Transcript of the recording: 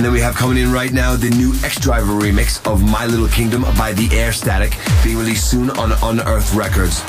And then we have coming in right now the new Ex-Driver remix of My Little Kingdom by The Airstatic being released soon on Unearthed Records.